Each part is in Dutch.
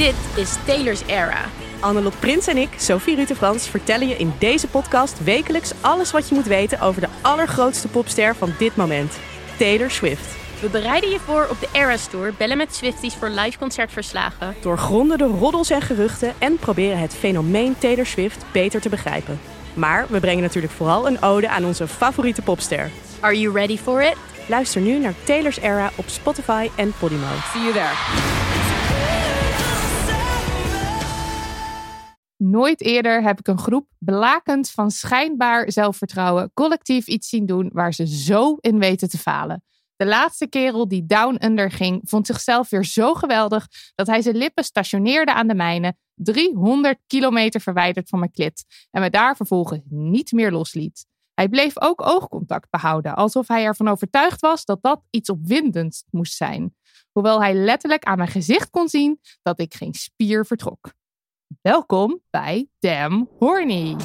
Dit is Taylor's Era. Annelot Prins en ik, Sophie Rutte-Frans, vertellen je in deze podcast wekelijks alles wat je moet weten over de allergrootste popster van dit moment, Taylor Swift. We bereiden je voor op de Eras Tour, bellen met Swifties voor live concertverslagen. Doorgronden de roddels en geruchten en proberen het fenomeen Taylor Swift beter te begrijpen. Maar we brengen natuurlijk vooral een ode aan onze favoriete popster. Are you ready for it? Luister nu naar Taylor's Era op Spotify en Podimo. See you there. Nooit eerder heb ik een groep blakend van schijnbaar zelfvertrouwen collectief iets zien doen waar ze zo in weten te falen. De laatste kerel die Down Under ging, vond zichzelf weer zo geweldig dat hij zijn lippen stationeerde aan de mijne, 300 kilometer verwijderd van mijn klit, en me daar vervolgens niet meer losliet. Hij bleef ook oogcontact behouden, alsof hij ervan overtuigd was dat dat iets opwindends moest zijn. Hoewel hij letterlijk aan mijn gezicht kon zien dat ik geen spier vertrok. Welkom bij Damn Horny.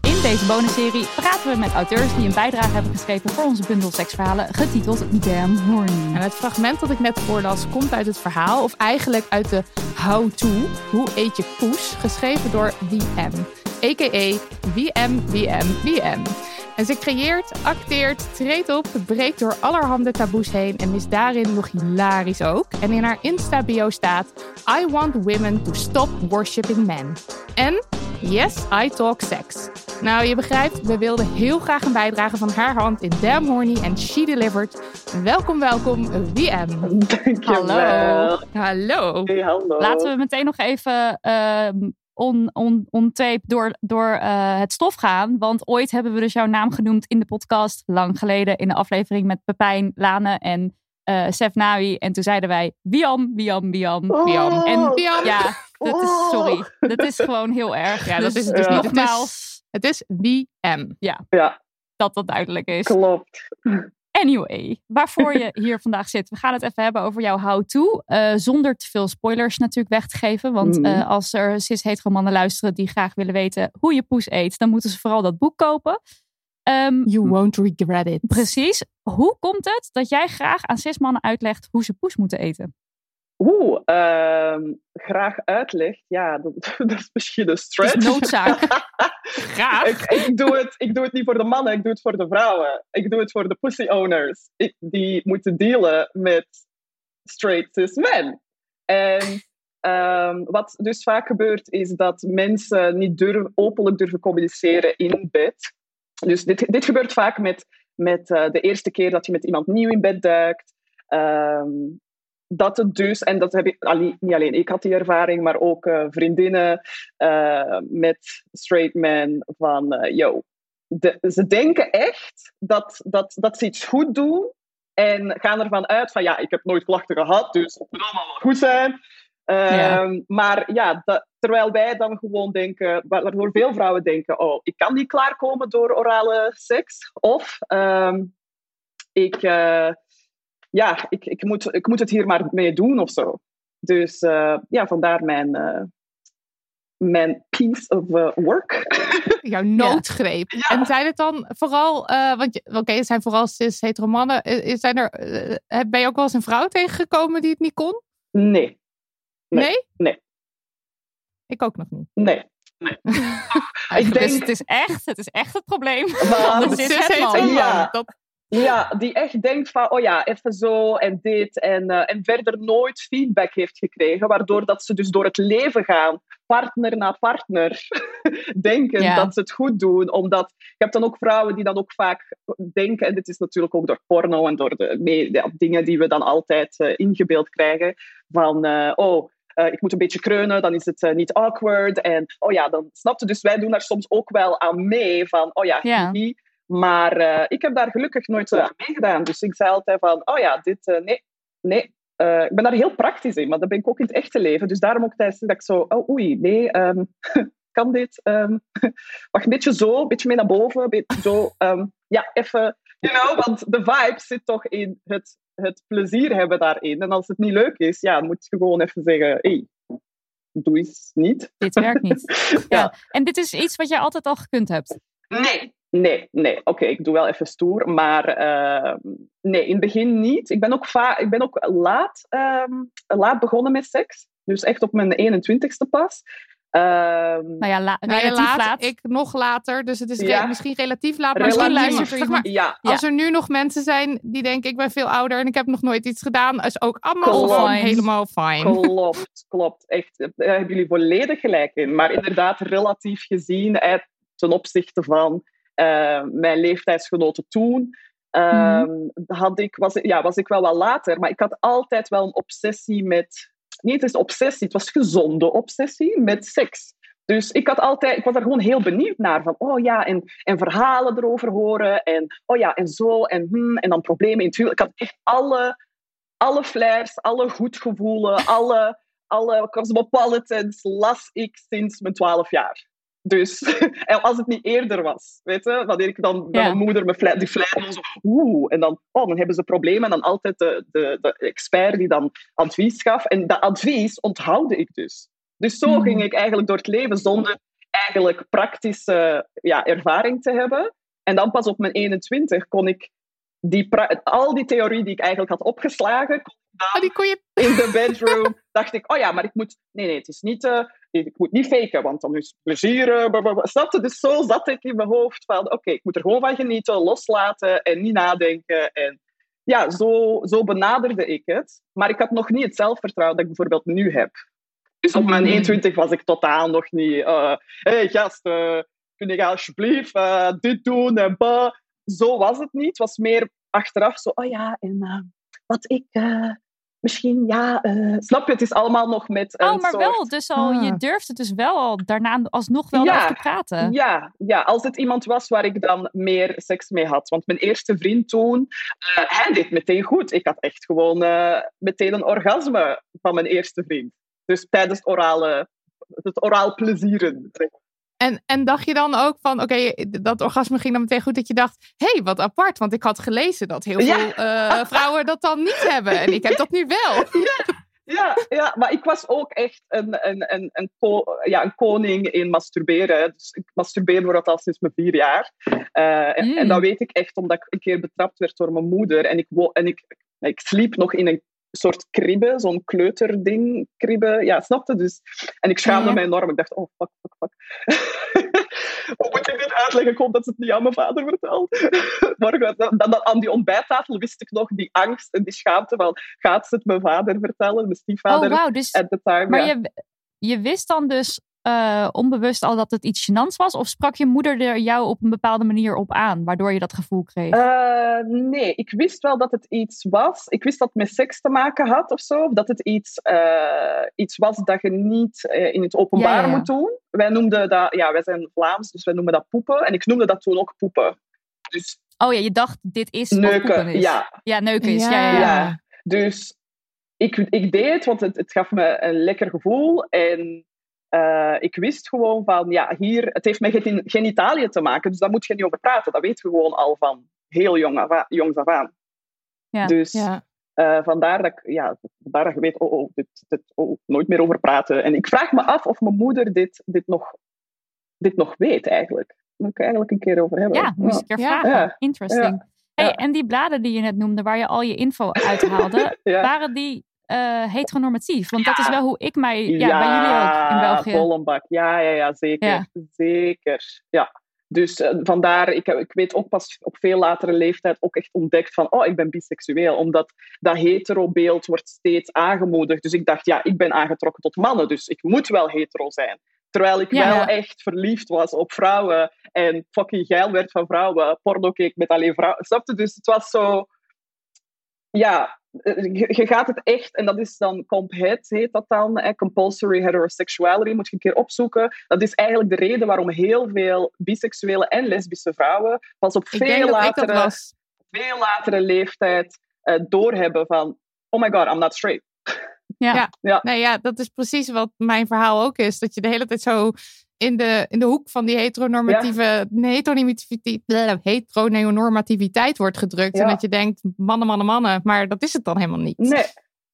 In deze bonusserie praten we met auteurs die een bijdrage hebben geschreven voor onze bundel seksverhalen, getiteld Damn Horny. En het fragment dat ik net voorlas komt uit het verhaal, of eigenlijk uit de how-to, hoe eet je poes, geschreven door VM, a.k.a. VM, VM, VM. En ze creëert, acteert, treedt op, breekt door allerhande taboes heen en is daarin nog hilarisch ook. En in haar Insta-bio staat: I want women to stop worshipping men. En yes, I talk sex. Nou, je begrijpt, we wilden heel graag een bijdrage van haar hand in Damn Horny en she delivered. Welkom, welkom, VM. Hallo. Hallo. Hey, hallo. Laten we meteen nog even ehm, on, on, on tape door, door eh, het stof gaan. Want ooit hebben we dus jouw naam genoemd in de podcast. Lang geleden in de aflevering met Pepijn, Lane en eh Sef Nawi. En toen zeiden wij Wiam, Wiam, Wiam, Wiam. Oh. En Wiam. ja, dat is, Oh. sorry. Dat is gewoon heel erg. Ja, dat Dus is het dus Ja. niet. Het is, Nogmaals, het is VM. Ja, dat dat duidelijk is. klopt. Anyway, waarvoor je hier vandaag zit. We gaan het even hebben over jouw how-to. eh, zonder te veel spoilers natuurlijk weg te geven. Want Mhm. eh, als er cis-hetero mannen luisteren die graag willen weten hoe je poes eet, dan moeten ze vooral dat boek kopen. Ehm, You won't regret it. precies. Hoe komt het dat jij graag aan cis-mannen uitlegt hoe ze poes moeten eten? Oeh, ehm, graag uitleg. Ja, dat, dat is misschien een Het stretch. is noodzaak. graag. ik, ik, doe het, ik doe het niet voor de mannen, ik doe het voor de vrouwen. Ik doe het voor de pussy owners. Ik, die moeten dealen met straight cis men. En ehm, wat dus vaak gebeurt, is dat mensen niet durven, openlijk durven communiceren in bed. Dus dit, dit gebeurt vaak met, met eh, de eerste keer dat je met iemand nieuw in bed duikt. Ehm, dat het dus, en dat heb ik allee, niet alleen ik had die ervaring, maar ook eh, vriendinnen eh, met straight men van, eh, yo, de- ze denken echt dat, dat, dat ze iets goed doen en gaan ervan uit van, ja, ik heb nooit klachten gehad, dus het moet allemaal wel goed zijn. Ehm, Maar ja, dat- terwijl wij dan gewoon denken, wa- waardoor veel vrouwen denken, oh, ik kan niet klaarkomen door orale seks, of ehm, ik, ja, ik, ik, moet, ik moet het hier maar mee doen of zo. Dus eh, ja, vandaar mijn, eh, mijn piece of eh, work. Jouw noodgreep. Ja. En zijn het dan vooral, eh, want oké, het zijn vooral cis hetero mannen. Is- Zijn er, ben je ook wel eens een vrouw tegengekomen die het niet kon? Nee, Nee. Nee? Nee. Ik ook nog niet. nee. Eigenlijk Dus denk- het is echt, het is echt het probleem. Maar- Dat is het Ja. Dat, Ja, die echt denkt van, oh ja, even zo en dit. En, eh, en verder nooit feedback heeft gekregen. Waardoor dat ze dus door het leven gaan, partner na partner, denken Ja. dat ze het goed doen. Omdat je hebt dan ook vrouwen die dan ook vaak denken, en dit is natuurlijk ook door porno en door de, dingen die we dan altijd eh, ingebeeld krijgen, van, eh, oh, ik moet een beetje kreunen, dan is het niet awkward. En oh ja, dan snapte dus wij doen daar soms ook wel aan mee van, oh ja, Maar eh, ik heb daar gelukkig nooit uh, aan meegedaan. Dus ik zei altijd van, oh ja, dit, uh, nee, nee. ik ben daar heel praktisch in, maar dat ben ik ook in het echte leven. Dus daarom ook tijdens dat ik zo, oh oei, nee, um, kan dit? Um, wacht, een beetje zo, een beetje mee naar boven, een beetje zo. Um, ja, even, you know, want de vibe zit toch in het, het plezier hebben daarin. En als het niet leuk is, ja, dan moet je gewoon even zeggen, hey, doe eens niet. Dit werkt niet. ja. ja. En dit is iets wat jij altijd al gekund hebt? Nee, Nee, nee. Oké, ik doe wel even stoer. Maar uh, nee, in het begin niet. Ik ben ook, va ik ben ook laat, um, laat begonnen met seks. Dus echt op mijn 21ste pas. Um, nou ja, la relatief laat, laat, Ik nog later, dus het is ja. re misschien relatief laat. Maar misschien luistert er iemand. Ja. Als er nu nog mensen zijn die denken, ik ben veel ouder en ik heb nog nooit iets gedaan, is ook allemaal gewoon helemaal fijn. Klopt, klopt. Echt, daar hebben jullie volledig gelijk in. Maar inderdaad, relatief gezien, ten opzichte van uh, mijn leeftijdsgenoten toen. Uh, had ik, was, ja, was ik wel wat later, maar ik had altijd wel een obsessie met. Niet het is obsessie, het was gezonde obsessie met seks. Dus ik, had altijd, ik was er gewoon heel benieuwd naar. Van, oh ja, en, en verhalen erover horen. En oh ja, en zo. En, hmm, en dan problemen in het huwelijk. Ik had echt alle, alle flares, alle goedgevoelen, alle, alle cosmopolitans las ik sinds mijn twaalf jaar. Dus als het niet eerder was, weet je, wanneer ik dan mijn moeder me die flair zo, oeh, en dan, oh, dan hebben ze problemen. En dan altijd de, de, de expert die dan advies gaf. En dat advies onthoude ik dus. Dus zo ging ik eigenlijk door het leven zonder eigenlijk praktische ja, ervaring te hebben. En dan pas op mijn 21 kon ik die al die theorie die ik eigenlijk had opgeslagen, oh, die kon je... in de bedroom, dacht ik, oh ja, maar ik moet... Nee, nee, het is niet... Uh, ik moet niet faken, want dan is plezier... Snapte? Dus zo zat ik in mijn hoofd van, oké, ik moet er gewoon van genieten, loslaten en niet nadenken. En ja, zo, zo benaderde ik het. Maar ik had nog niet het zelfvertrouwen dat ik bijvoorbeeld nu heb. Dus op mijn 21 was ik totaal nog niet... Uh, hey, gast, uh, kun je alsjeblieft uh, dit doen en bah. Zo was het niet. Het was meer achteraf zo, oh ja, en wat ik misschien, ja, uh, snap je, het is allemaal nog met. Oh, maar wel, dus al, je ah. durft het dus wel al daarna alsnog wel ja, over te praten. Ja, ja, als het iemand was waar ik dan meer seks mee had. Want mijn eerste vriend toen, uh, hij deed meteen goed. Ik had echt gewoon uh, meteen een orgasme van mijn eerste vriend. Dus tijdens het orale, het oraal plezieren. En, en dacht je dan ook van, oké, dat orgasme ging dan meteen goed, dat je dacht, hé, hey, wat apart, want ik had gelezen dat heel veel uh, vrouwen dat dan niet hebben. En ik heb dat nu wel. Ja, ja, ja, maar ik was ook echt een, een, een, een, ja, een koning in masturberen. Dus ik masturbeer voor dat al sinds mijn vier jaar. Uh, en, en, dat mm. weet ik echt omdat ik een keer betrapt werd door mijn moeder. En ik, en ik, ik sliep nog in een soort kribbe, zo'n kleuterding, kribbe. Ja, snapte dus. En ik schaamde mij enorm. Ik dacht, oh, fuck, fuck, fuck. Hoe moet ik dit uitleggen? Ik hoop dat ze het niet aan mijn vader vertelt. Morgen, dan, dan, aan die ontbijttafel wist ik nog die angst en die schaamte van, gaat ze het mijn vader vertellen, mijn stiefvader? Oh, wow, dus, at the time, maar je, je wist dan dus uh, onbewust al dat het iets gênants was? Of sprak je moeder er jou op een bepaalde manier op aan, waardoor je dat gevoel kreeg? Uh, nee, ik wist wel dat het iets was. Ik wist dat het met seks te maken had of zo. Of dat het iets, uh, iets was dat je niet in het openbaar ja, ja. moet doen. Wij noemden dat, ja, wij zijn Vlaams, dus wij noemen dat poepen. En ik noemde dat toen ook poepen. Dus, oh ja, je dacht, dit is neuken, is. Ja. ja, neuken is. Ja, ja, ja. Dus ik, ik deed het, want het, het gaf me een lekker gevoel. En uh, ik wist gewoon van, ja, hier, het heeft met genitaliën te maken, dus daar moet je niet over praten. Dat weet je gewoon al van heel jong af, jongs af aan. Ja, dus ja. Uh, vandaar, dat, ik, ja, vandaar dat je weet, oh, oh, dit, dit, oh, nooit meer over praten. En ik vraag me af of mijn moeder dit, dit, nog, dit nog weet eigenlijk. Daar moet ik eigenlijk een keer over hebben. Ja, moest ik er vragen. Ja. Interesting. Hey, en die bladen die je net noemde, waar je al je info uithaalde, waren die uh, heteronormatief? Want dat is wel hoe ik mij, ja, ja bij jullie ook in België. Vollenbak. Ja, ja, ja, zeker. Ja. Zeker, ja. Dus uh, vandaar, ik, ik weet ook pas op veel latere leeftijd ook echt ontdekt van, oh, ik ben biseksueel. Omdat dat hetero-beeld wordt steeds aangemoedigd. Dus ik dacht, ja, ik ben aangetrokken tot mannen, dus ik moet wel hetero zijn. Terwijl ik ja, wel echt verliefd was op vrouwen en fucking geil werd van vrouwen. Porno keek met alleen vrouwen. Snapte? Dus het was zo... Ja, eh, je, je gaat het echt, en dat is dan CompHead, heet dat dan, hè, Compulsory Heterosexuality, moet je een keer opzoeken. Dat is eigenlijk de reden waarom heel veel biseksuele en lesbische vrouwen pas op veel latere, veel latere leeftijd eh, doorhebben van, oh my god, I'm not straight. Ja. Ja. Ja. Nou ja, dat is precies wat mijn verhaal ook is. Dat je de hele tijd zo in de, in de hoek van die heteronormatieve, heteronormativiteit, heteronormativiteit wordt gedrukt. Ja. En dat je denkt, mannen, mannen, mannen. Maar dat is het dan helemaal niet. Nee,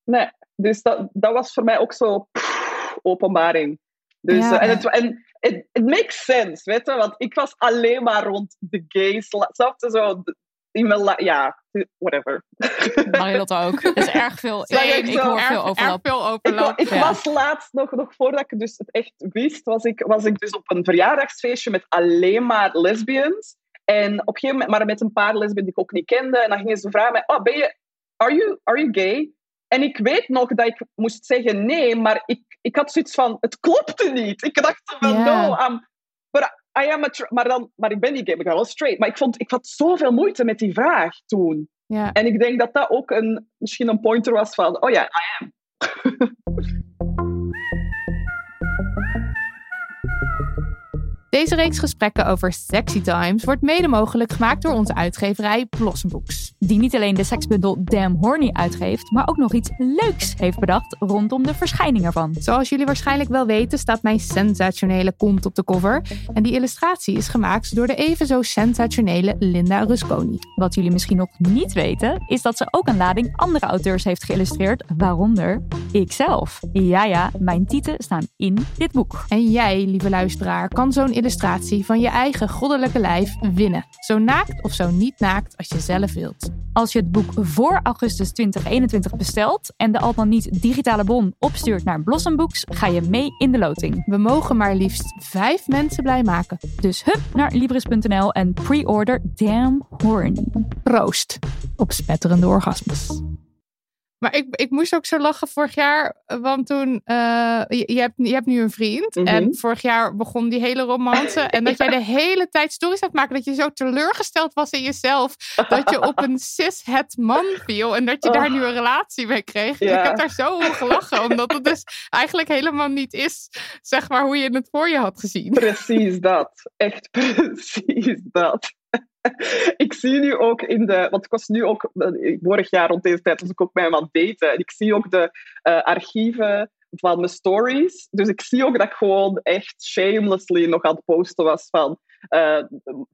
nee. Dus dat, dat was voor mij ook zo pff, openbaring. Dus, Ja. eh, en het, en it, it makes sense, weet je? Want ik was alleen maar rond de gays. Snap je zo? La- ja, whatever. Marilotte ook. Er is erg veel. Ik, ik ik zo. hoor erg, veel overlap. veel overlap. ik Ja. was laatst, nog, nog voordat ik dus het echt wist, was ik, was ik dus op een verjaardagsfeestje met alleen maar lesbians. En op een gegeven moment, maar met een paar lesbians die ik ook niet kende. En dan gingen ze vragen mij, oh, ben je, are you, are you gay? En ik weet nog dat ik moest zeggen nee, maar ik, ik had zoiets van, het klopte niet. Ik dacht van, Ja. no, but I am a, tra- maar, dan, maar ik ben niet gay, ik ben wel straight. Maar ik, vond, ik had zoveel moeite met die vraag toen. Ja. En ik denk dat dat ook een, misschien een pointer was van, oh ja, I am. Deze reeks gesprekken over Sexy Times wordt mede mogelijk gemaakt door onze uitgeverij Blossom Books. Die niet alleen de seksbundel Damn Horny uitgeeft, maar ook nog iets leuks heeft bedacht rondom de verschijning ervan. Zoals jullie waarschijnlijk wel weten, staat mijn sensationele kont op de cover. En die illustratie is gemaakt door de even zo sensationele Linda Rusconi. Wat jullie misschien nog niet weten, is dat ze ook een lading andere auteurs heeft geïllustreerd, waaronder ikzelf. Ja, ja, mijn tieten staan in dit boek. En jij, lieve luisteraar, kan zo'n illustratie van je eigen goddelijke lijf winnen. Zo naakt of zo niet naakt als je zelf wilt. Als je het boek voor augustus 2021 bestelt en de al dan niet digitale bon opstuurt naar Blossom Books, ga je mee in de loting. We mogen maar liefst vijf mensen blij maken. Dus hup naar Libris.nl en pre-order Damn Horny. Proost op spetterende orgasmes. Maar ik, ik moest ook zo lachen vorig jaar, want toen, eh, je, je, hebt, je hebt nu een vriend. Mhm. En vorig jaar begon die hele romance. En dat jij de hele tijd stories het maken, dat je zo teleurgesteld was in jezelf. Dat je op een cis-het man viel en dat je daar Oh. nu een relatie mee kreeg. Ja. Ik heb daar zo om gelachen, omdat het dus eigenlijk helemaal niet is, zeg maar, hoe je het voor je had gezien. Precies dat. Echt precies dat. ik zie nu ook in de... Want ik was nu ook... eh, Vorig jaar rond deze tijd was ik ook met hem aan het daten. En ik zie ook de eh, archieven van mijn stories. Dus ik zie ook dat ik gewoon echt shamelessly nog aan het posten was van... Uh,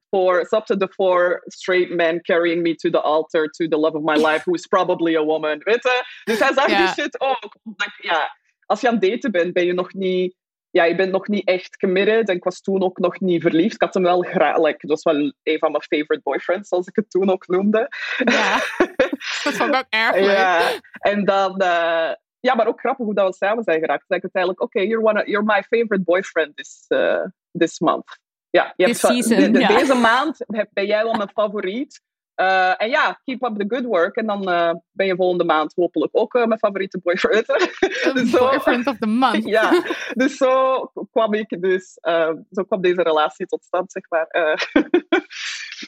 for, the four straight men carrying me to the altar to the love of my life, who is probably a woman. Weet je? Dus hij zag die shit ook. Omdat ja, als je aan het daten bent, ben je nog niet ja, je bent nog niet echt committed. En ik was toen ook nog niet verliefd. Ik had hem wel graag. Like, dat was wel een van mijn favorite boyfriends, zoals ik het toen ook noemde. Ja, dat vond ik ook erg leuk. Ja, en dan. eh, ja, maar ook grappig hoe dat we samen zijn geraakt. Dat ik uiteindelijk, oké, you're, one of- you're my favorite boyfriend this, eh, this month. Ja, je hebt, season, de- de- ja. Deze maand heb- ben jij wel mijn favoriet. Eh, en ja, keep up the good work. En dan eh, ben je volgende maand hopelijk ook eh, mijn favoriete boyfriend. Dus zo- Boyfriend of the month. ja, dus zo kwam ik dus, zo kwam deze relatie tot stand, zeg maar.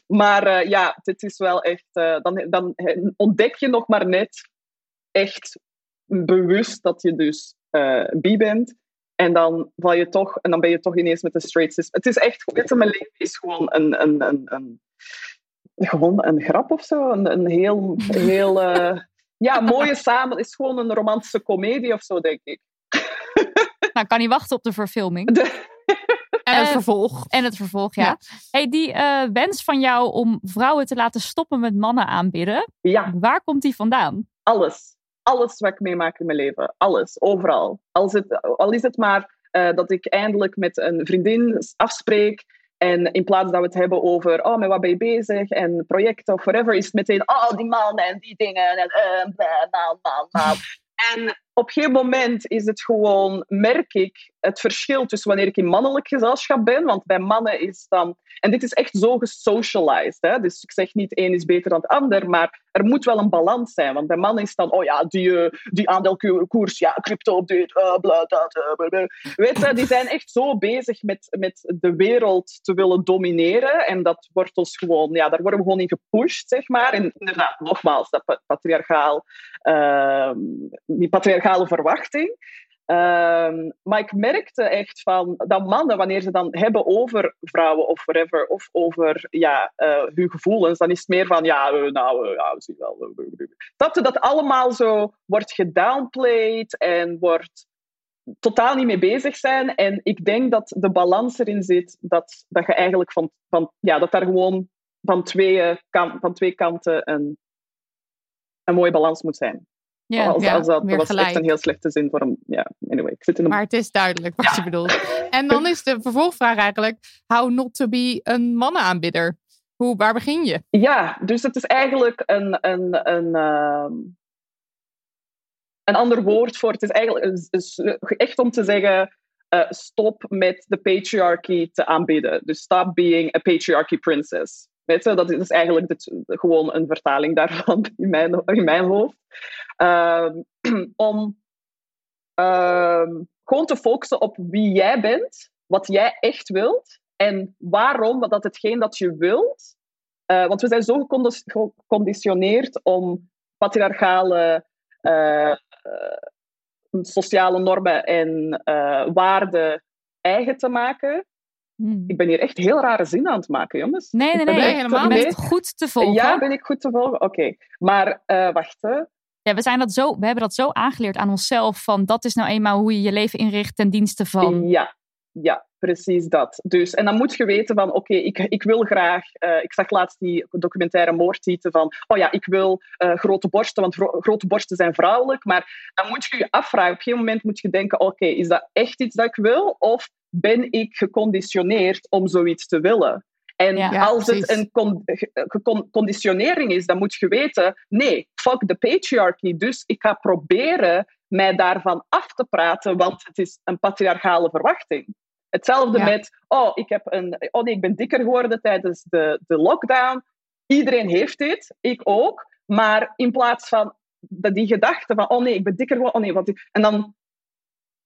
Maar ja, dit is wel echt, dan, dan ontdek je nog maar net echt bewust dat je dus bi bent. En dan val je toch, en dan ben je toch ineens met de straight cis. Het is echt, mijn leven is gewoon een, een, een, een gewoon een grap of zo. Een, een heel, heel eh, ja, mooie samen. Het is gewoon een romantische komedie of zo, denk ik. Nou, kan niet wachten op de verfilming. De- En het Eh, vervolg. En het vervolg, ja. Ja. Hey, die eh, wens van jou om vrouwen te laten stoppen met mannen aanbidden, ja, waar komt die vandaan? alles. Alles wat ik meemaak in mijn leven. Alles, overal. Al is het, al is het maar eh, dat ik eindelijk met een vriendin afspreek. En in plaats dat we het hebben over, oh, met wat ben je bezig? En projecten of whatever, is het meteen, oh, die man en die dingen. En uh, bla, bla, bla, bla. En op geen moment is het gewoon, merk ik het verschil tussen wanneer ik in mannelijk gezelschap ben. Want bij mannen is dan. En dit is echt zo gesocialized. Hè? Dus ik zeg niet één is beter dan het ander, maar er moet wel een balans zijn. Want bij mannen is dan, oh ja, die, uh, die aandeelkoers, ja, crypto dit, uh, bla. Uh, Weet je, die zijn echt zo bezig met, met de wereld te willen domineren. En dat wordt ons gewoon, ja, daar worden we gewoon in gepusht, zeg maar. En inderdaad, nogmaals, dat patriarchaal, uh, die patriarchale verwachting. Um, maar ik merkte echt van dat mannen, wanneer ze dan hebben over vrouwen of whatever, of over ja, uh, hun gevoelens, dan is het meer van ja, nou, ja, zie wel. Dat dat allemaal zo wordt gedownplayed en wordt totaal niet mee bezig zijn. En ik denk dat de balans erin zit dat, dat je eigenlijk van, van ja, dat daar gewoon van twee, kan, van twee kanten een, een mooie balans moet zijn. Ja, als, ja, als dat, was gelijk. echt een heel slechte zin voor hem. Ja, anyway, ik zit in. Maar het is duidelijk wat je bedoelt. En dan is de vervolgvraag eigenlijk: how not to be een mannenaanbidder? Hoe, waar begin je? Ja, dus het is eigenlijk een, een, een, ehm, een ander woord voor. Het is eigenlijk echt om te zeggen: eh, stop met de patriarchy te aanbidden. Dus stop being a patriarchy princess. Weet je, dat is eigenlijk de- gewoon een vertaling daarvan in mijn, in mijn hoofd. Ehm, om ehm, gewoon te focussen op wie jij bent, wat jij echt wilt en waarom wat dat hetgeen dat je wilt. Eh, want we zijn zo gecondi- geconditioneerd om patriarchale eh, eh, sociale normen en waarden eigen te maken. Hmm. Ik ben hier echt heel rare zinnen aan het maken, jongens. Nee, nee, nee. helemaal bent goed te volgen. Ja, ben ik goed te volgen? Oké. Maar eh, wacht. Ja, we, zijn dat zo, we hebben dat zo aangeleerd aan onszelf. Van dat is nou eenmaal hoe je je leven inricht ten dienste van. Ja, ja, precies dat. Dus, en dan moet je weten van, oké, ik, ik wil graag... eh, ik zag laatst die documentaire moordtieten van, oh ja, ik wil eh, grote borsten, want grote borsten zijn vrouwelijk. Maar dan moet je je afvragen, op een moment moet je denken, oké, is dat echt iets dat ik wil? Of ben ik geconditioneerd om zoiets te willen? En Ja. Als precies. het een con- conditionering is, dan moet je weten, nee, fuck the patriarchy. Dus ik ga proberen mij daarvan af te praten, want het is een patriarchale verwachting. Hetzelfde Ja. met, oh, ik heb een, oh nee, ik ben dikker geworden tijdens de, de lockdown. Iedereen heeft dit, ik ook. Maar in plaats van dat die gedachte van, oh nee, ik ben dikker geworden, oh nee, wat ik... En dan,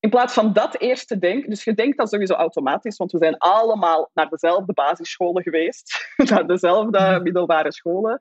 in plaats van dat eerst te denken, dus je denkt dat sowieso automatisch, want we zijn allemaal naar dezelfde basisscholen geweest, naar dezelfde middelbare scholen.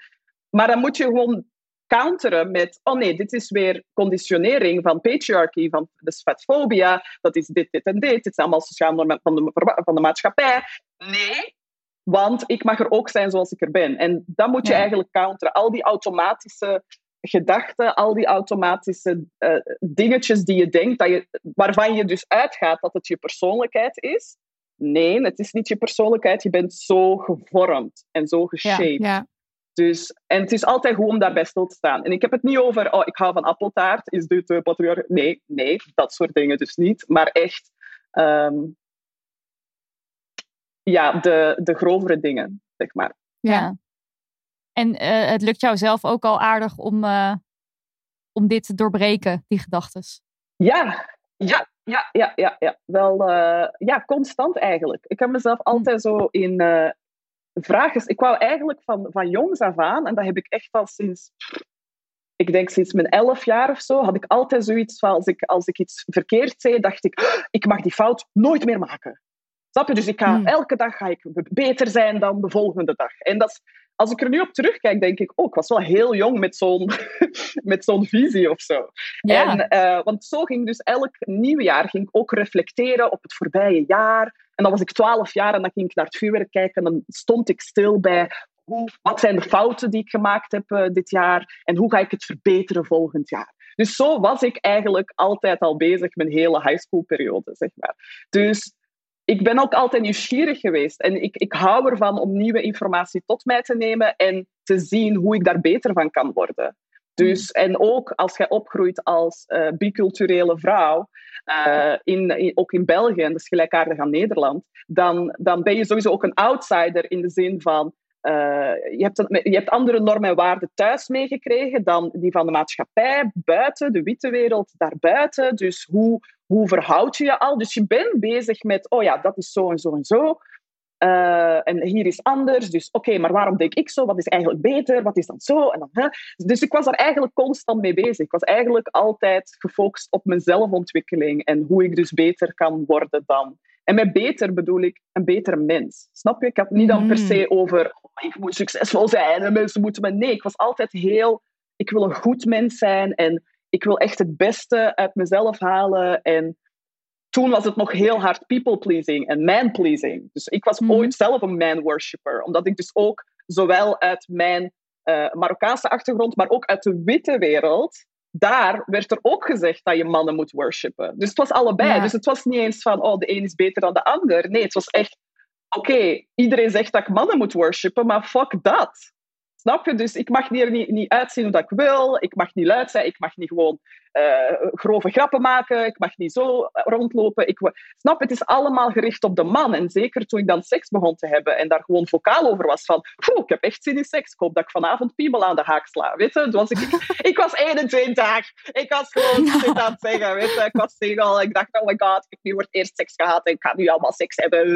Maar dan moet je gewoon counteren met, oh nee, dit is weer conditionering van patriarchy, van de fatfobia, dat is dit, dit en dit, dit zijn allemaal sociale normen van de, van de maatschappij. Nee, want ik mag er ook zijn zoals ik er ben. En dat moet je Ja. eigenlijk counteren. Al die automatische gedachten, al die automatische eh, dingetjes die je denkt, dat je, waarvan je dus uitgaat dat het je persoonlijkheid is. Nee, het is niet je persoonlijkheid. Je bent zo gevormd en zo geshaped. Ja, Dus, en het is altijd goed om daarbij stil te staan. En ik heb het niet over, oh, ik hou van appeltaart, is dit uh, patriarch? Nee, nee, dat soort dingen dus niet. Maar echt, ehm, ja, de, de grovere dingen, zeg maar. ja. En eh, het lukt jou zelf ook al aardig om, eh, om dit te doorbreken, die gedachtes. Ja, ja, ja, ja, ja, ja. Wel, eh, ja, constant eigenlijk. Ik heb mezelf altijd zo in vragen. Ik wou eigenlijk van, van jongs af aan, en dat heb ik echt al sinds, ik denk sinds mijn elf jaar of zo, had ik altijd zoiets van, als ik, als ik iets verkeerd zei, dacht ik, "Oh, ik mag die fout nooit meer maken. Snap je? Dus ik ga, Hmm. elke dag ga ik beter zijn dan de volgende dag. En dat is, als ik er nu op terugkijk, denk ik, oh, ik was wel heel jong met zo'n, met zo'n visie of zo. Ja, En, eh, want zo ging dus elk nieuwjaar ging ik ook reflecteren op het voorbije jaar. En dan was ik twaalf jaar en dan ging ik naar het vuurwerk kijken en dan stond ik stil bij hoe, wat zijn de fouten die ik gemaakt heb eh, dit jaar en hoe ga ik het verbeteren volgend jaar. Dus zo was ik eigenlijk altijd al bezig mijn hele high school periode, zeg maar. Dus ik ben ook altijd nieuwsgierig geweest en ik, ik hou ervan om nieuwe informatie tot mij te nemen en te zien hoe ik daar beter van kan worden. Dus, en ook als jij opgroeit als eh, biculturele vrouw, eh, in, in- ook in België, en dat is gelijkaardig aan Nederland, dan, dan ben je sowieso ook een outsider in de zin van je, hebt een, je hebt andere normen en waarden thuis meegekregen dan die van de maatschappij buiten, de witte wereld daarbuiten. Dus hoe, hoe verhoud je je al? Dus je bent bezig met, oh ja, dat is zo en zo en zo. Uh, en hier is anders. Dus oké, maar waarom denk ik zo? Wat is eigenlijk beter? Wat is dan zo? En dan, hè? Dus ik was daar eigenlijk constant mee bezig. Ik was eigenlijk altijd gefocust op mijn zelfontwikkeling en hoe ik dus beter kan worden dan. En met beter bedoel ik een betere mens. Snap je? Ik had niet dan per Mhm. se over oh, ik moet succesvol zijn en mensen moeten me. Nee, ik was altijd heel. Ik wil een goed mens zijn en ik wil echt het beste uit mezelf halen. En toen was het nog heel hard people pleasing en man pleasing. Dus ik was Mhm. ooit zelf een man worshipper, omdat ik dus ook zowel uit mijn eh, Marokkaanse achtergrond, maar ook uit de witte wereld. Daar werd er ook gezegd dat je mannen moet worshipen. Dus het was allebei. Ja. Dus het was niet eens van, oh, de een is beter dan de ander. Nee, het was echt, oké, iedereen zegt dat ik mannen moet worshipen, maar fuck dat. Snap je? Dus ik mag er niet, niet uitzien hoe dat ik wil. Ik mag niet luid zijn. Ik mag niet gewoon eh, grove grappen maken. Ik mag niet zo rondlopen. Ik, snap? Het is allemaal gericht op de man. En zeker toen ik dan seks begon te hebben en daar gewoon vocaal over was van "Poeh, ik heb echt zin in seks. Ik hoop dat ik vanavond piemel aan de haak sla. Weet je? Toen was ik, ik was 21. Ik was gewoon shit aan het zeggen. Weet je? Ik was single. Ik dacht, oh my god, ik heb nu het eerst seks gehad en ik ga nu allemaal seks hebben.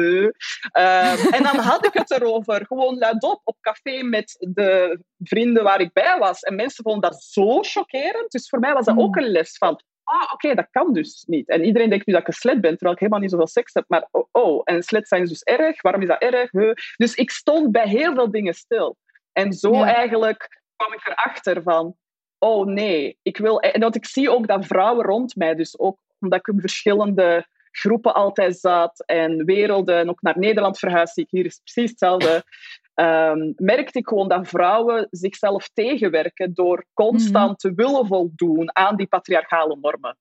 Ehm, en dan had ik het erover, gewoon luidop op café met de vrienden waar ik bij was. En mensen vonden dat zo chockerend. Dus voor mij was dat ook een les van, ah, oké, dat kan dus niet. En iedereen denkt nu dat ik een slet ben, terwijl ik helemaal niet zoveel seks heb. Maar oh, oh en slet zijn is dus erg. Waarom is dat erg? Dus ik stond bij heel veel dingen stil. En zo Ja. eigenlijk kwam ik erachter van, oh nee, ik wil... En dat ik zie ook dat vrouwen rond mij, dus ook omdat ik in verschillende groepen altijd zat en werelden, en ook naar Nederland verhuisd, zie ik hier is precies hetzelfde. Ehm, merkte ik gewoon dat vrouwen zichzelf tegenwerken door constant te willen voldoen aan die patriarchale normen.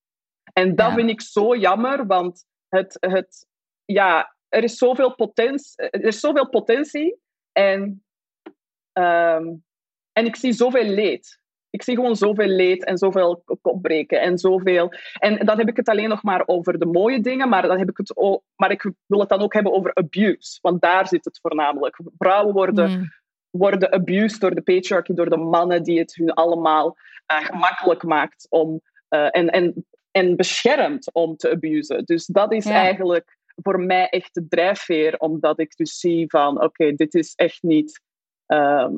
En dat Ja. vind ik zo jammer, want het, het, ja, er, is zoveel potentie, er is zoveel potentie en, ehm, en ik zie zoveel leed. Ik zie gewoon zoveel leed en zoveel kopbreken en zoveel. En dan heb ik het alleen nog maar over de mooie dingen, maar, dan heb ik het ook, maar ik wil het dan ook hebben over abuse, want daar zit het voornamelijk. Vrouwen worden Mm. worden abused door de patriarchy, door de mannen die het hun allemaal eh, gemakkelijk maakt om, eh, en, en, en beschermt om te abusen. Dus dat is Ja. eigenlijk voor mij echt de drijfveer, omdat ik dus zie van, oké, dit is echt niet... ehm,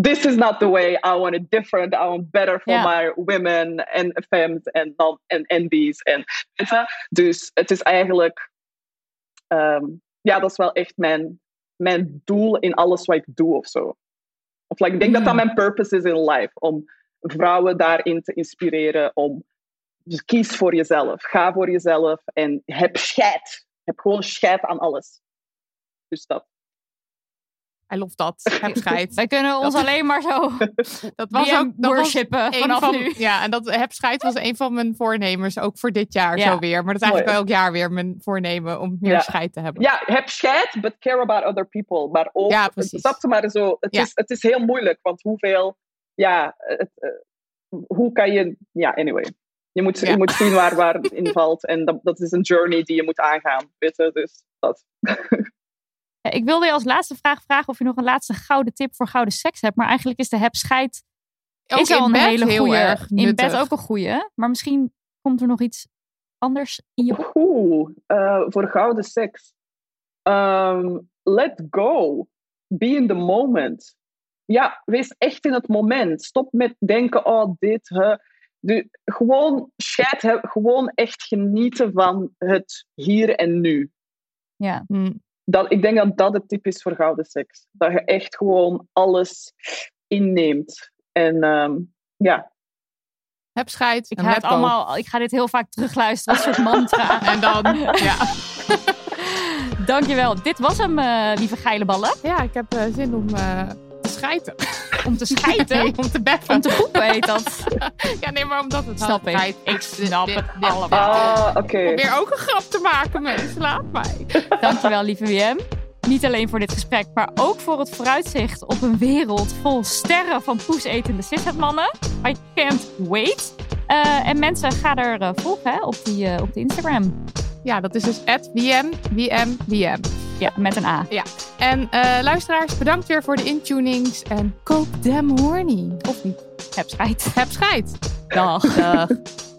this is not the way I want it different. I want better for my women and femmes en non- en NB's. En, je? dus het is eigenlijk... ehm, ja, dat is wel echt mijn, mijn doel in alles wat ik doe of zo. Of like, ik denk dat dat mijn purpose is in life. Om vrouwen daarin te inspireren. Om dus kies voor jezelf. Ga voor jezelf. En heb scheid. Heb gewoon scheid aan alles. Dus dat. I love dat. Heb scheid. Wij kunnen ons Dat- alleen maar zo Dat was DM ook dat was worshipen vanaf van, nu. Ja, en dat heb scheid was een van mijn voornemens, ook voor dit jaar Ja. zo weer. Maar dat is eigenlijk Mooi. elk jaar weer mijn voornemen om meer Ja. scheid te hebben. Ja, heb scheid, but care about other people. Maar ook, Ja, precies. maar zo, het, Ja. is, het is heel moeilijk, want hoeveel, ja, het, eh, hoe kan je, ja, anyway. Je moet, Ja. je moet zien waar, waar het invalt. En dat, dat is een journey die je moet aangaan, weet je, dus dat. Ja, Ik wilde je als laatste vraag vragen of je nog een laatste gouden tip voor gouden seks hebt. Maar eigenlijk is de heb scheid Ook is al in een bed hele erg In bed ook een goeie. Maar misschien komt er nog iets anders in je op. Oeh, eh, voor gouden seks. Ehm, let go. Be in the moment. Ja, wees echt in het moment. Stop met denken, oh, dit, hè. De, gewoon scheid, hè. gewoon echt genieten van het hier en nu. Ja. Mm. Dat, ik denk dat dat de tip is voor gouden seks. Dat je echt gewoon alles inneemt. En ehm, ja, Heb scheid. Ik ga, het go. allemaal, ik ga dit heel vaak terugluisteren als soort mantra. En dan, ja. Dankjewel. Dit was hem, eh, lieve geile ballen. ja, ik heb eh, zin om eh, schijten. Om te schijten. Nee, om te beffen. Om te poepen heet dat. Ja, nee, maar omdat het Snap ik. Ik snap het allemaal. ah, oké. Probeer ook een grap te maken, mensen. Laat mij. Dankjewel, lieve WM. Niet alleen voor dit gesprek, maar ook voor het vooruitzicht op een wereld vol sterren van poesetende cishetmannen. I can't wait. Eh, en mensen, ga er eh, volgen hè, op, die, eh, op de Instagram. Ja, dat is dus at WM, WM, WM. Ja, met een A. En eh, luisteraars, bedankt weer voor de intunings. En koop damn horny. Of niet. Heb scheid. Heb scheid. Dag. Dag.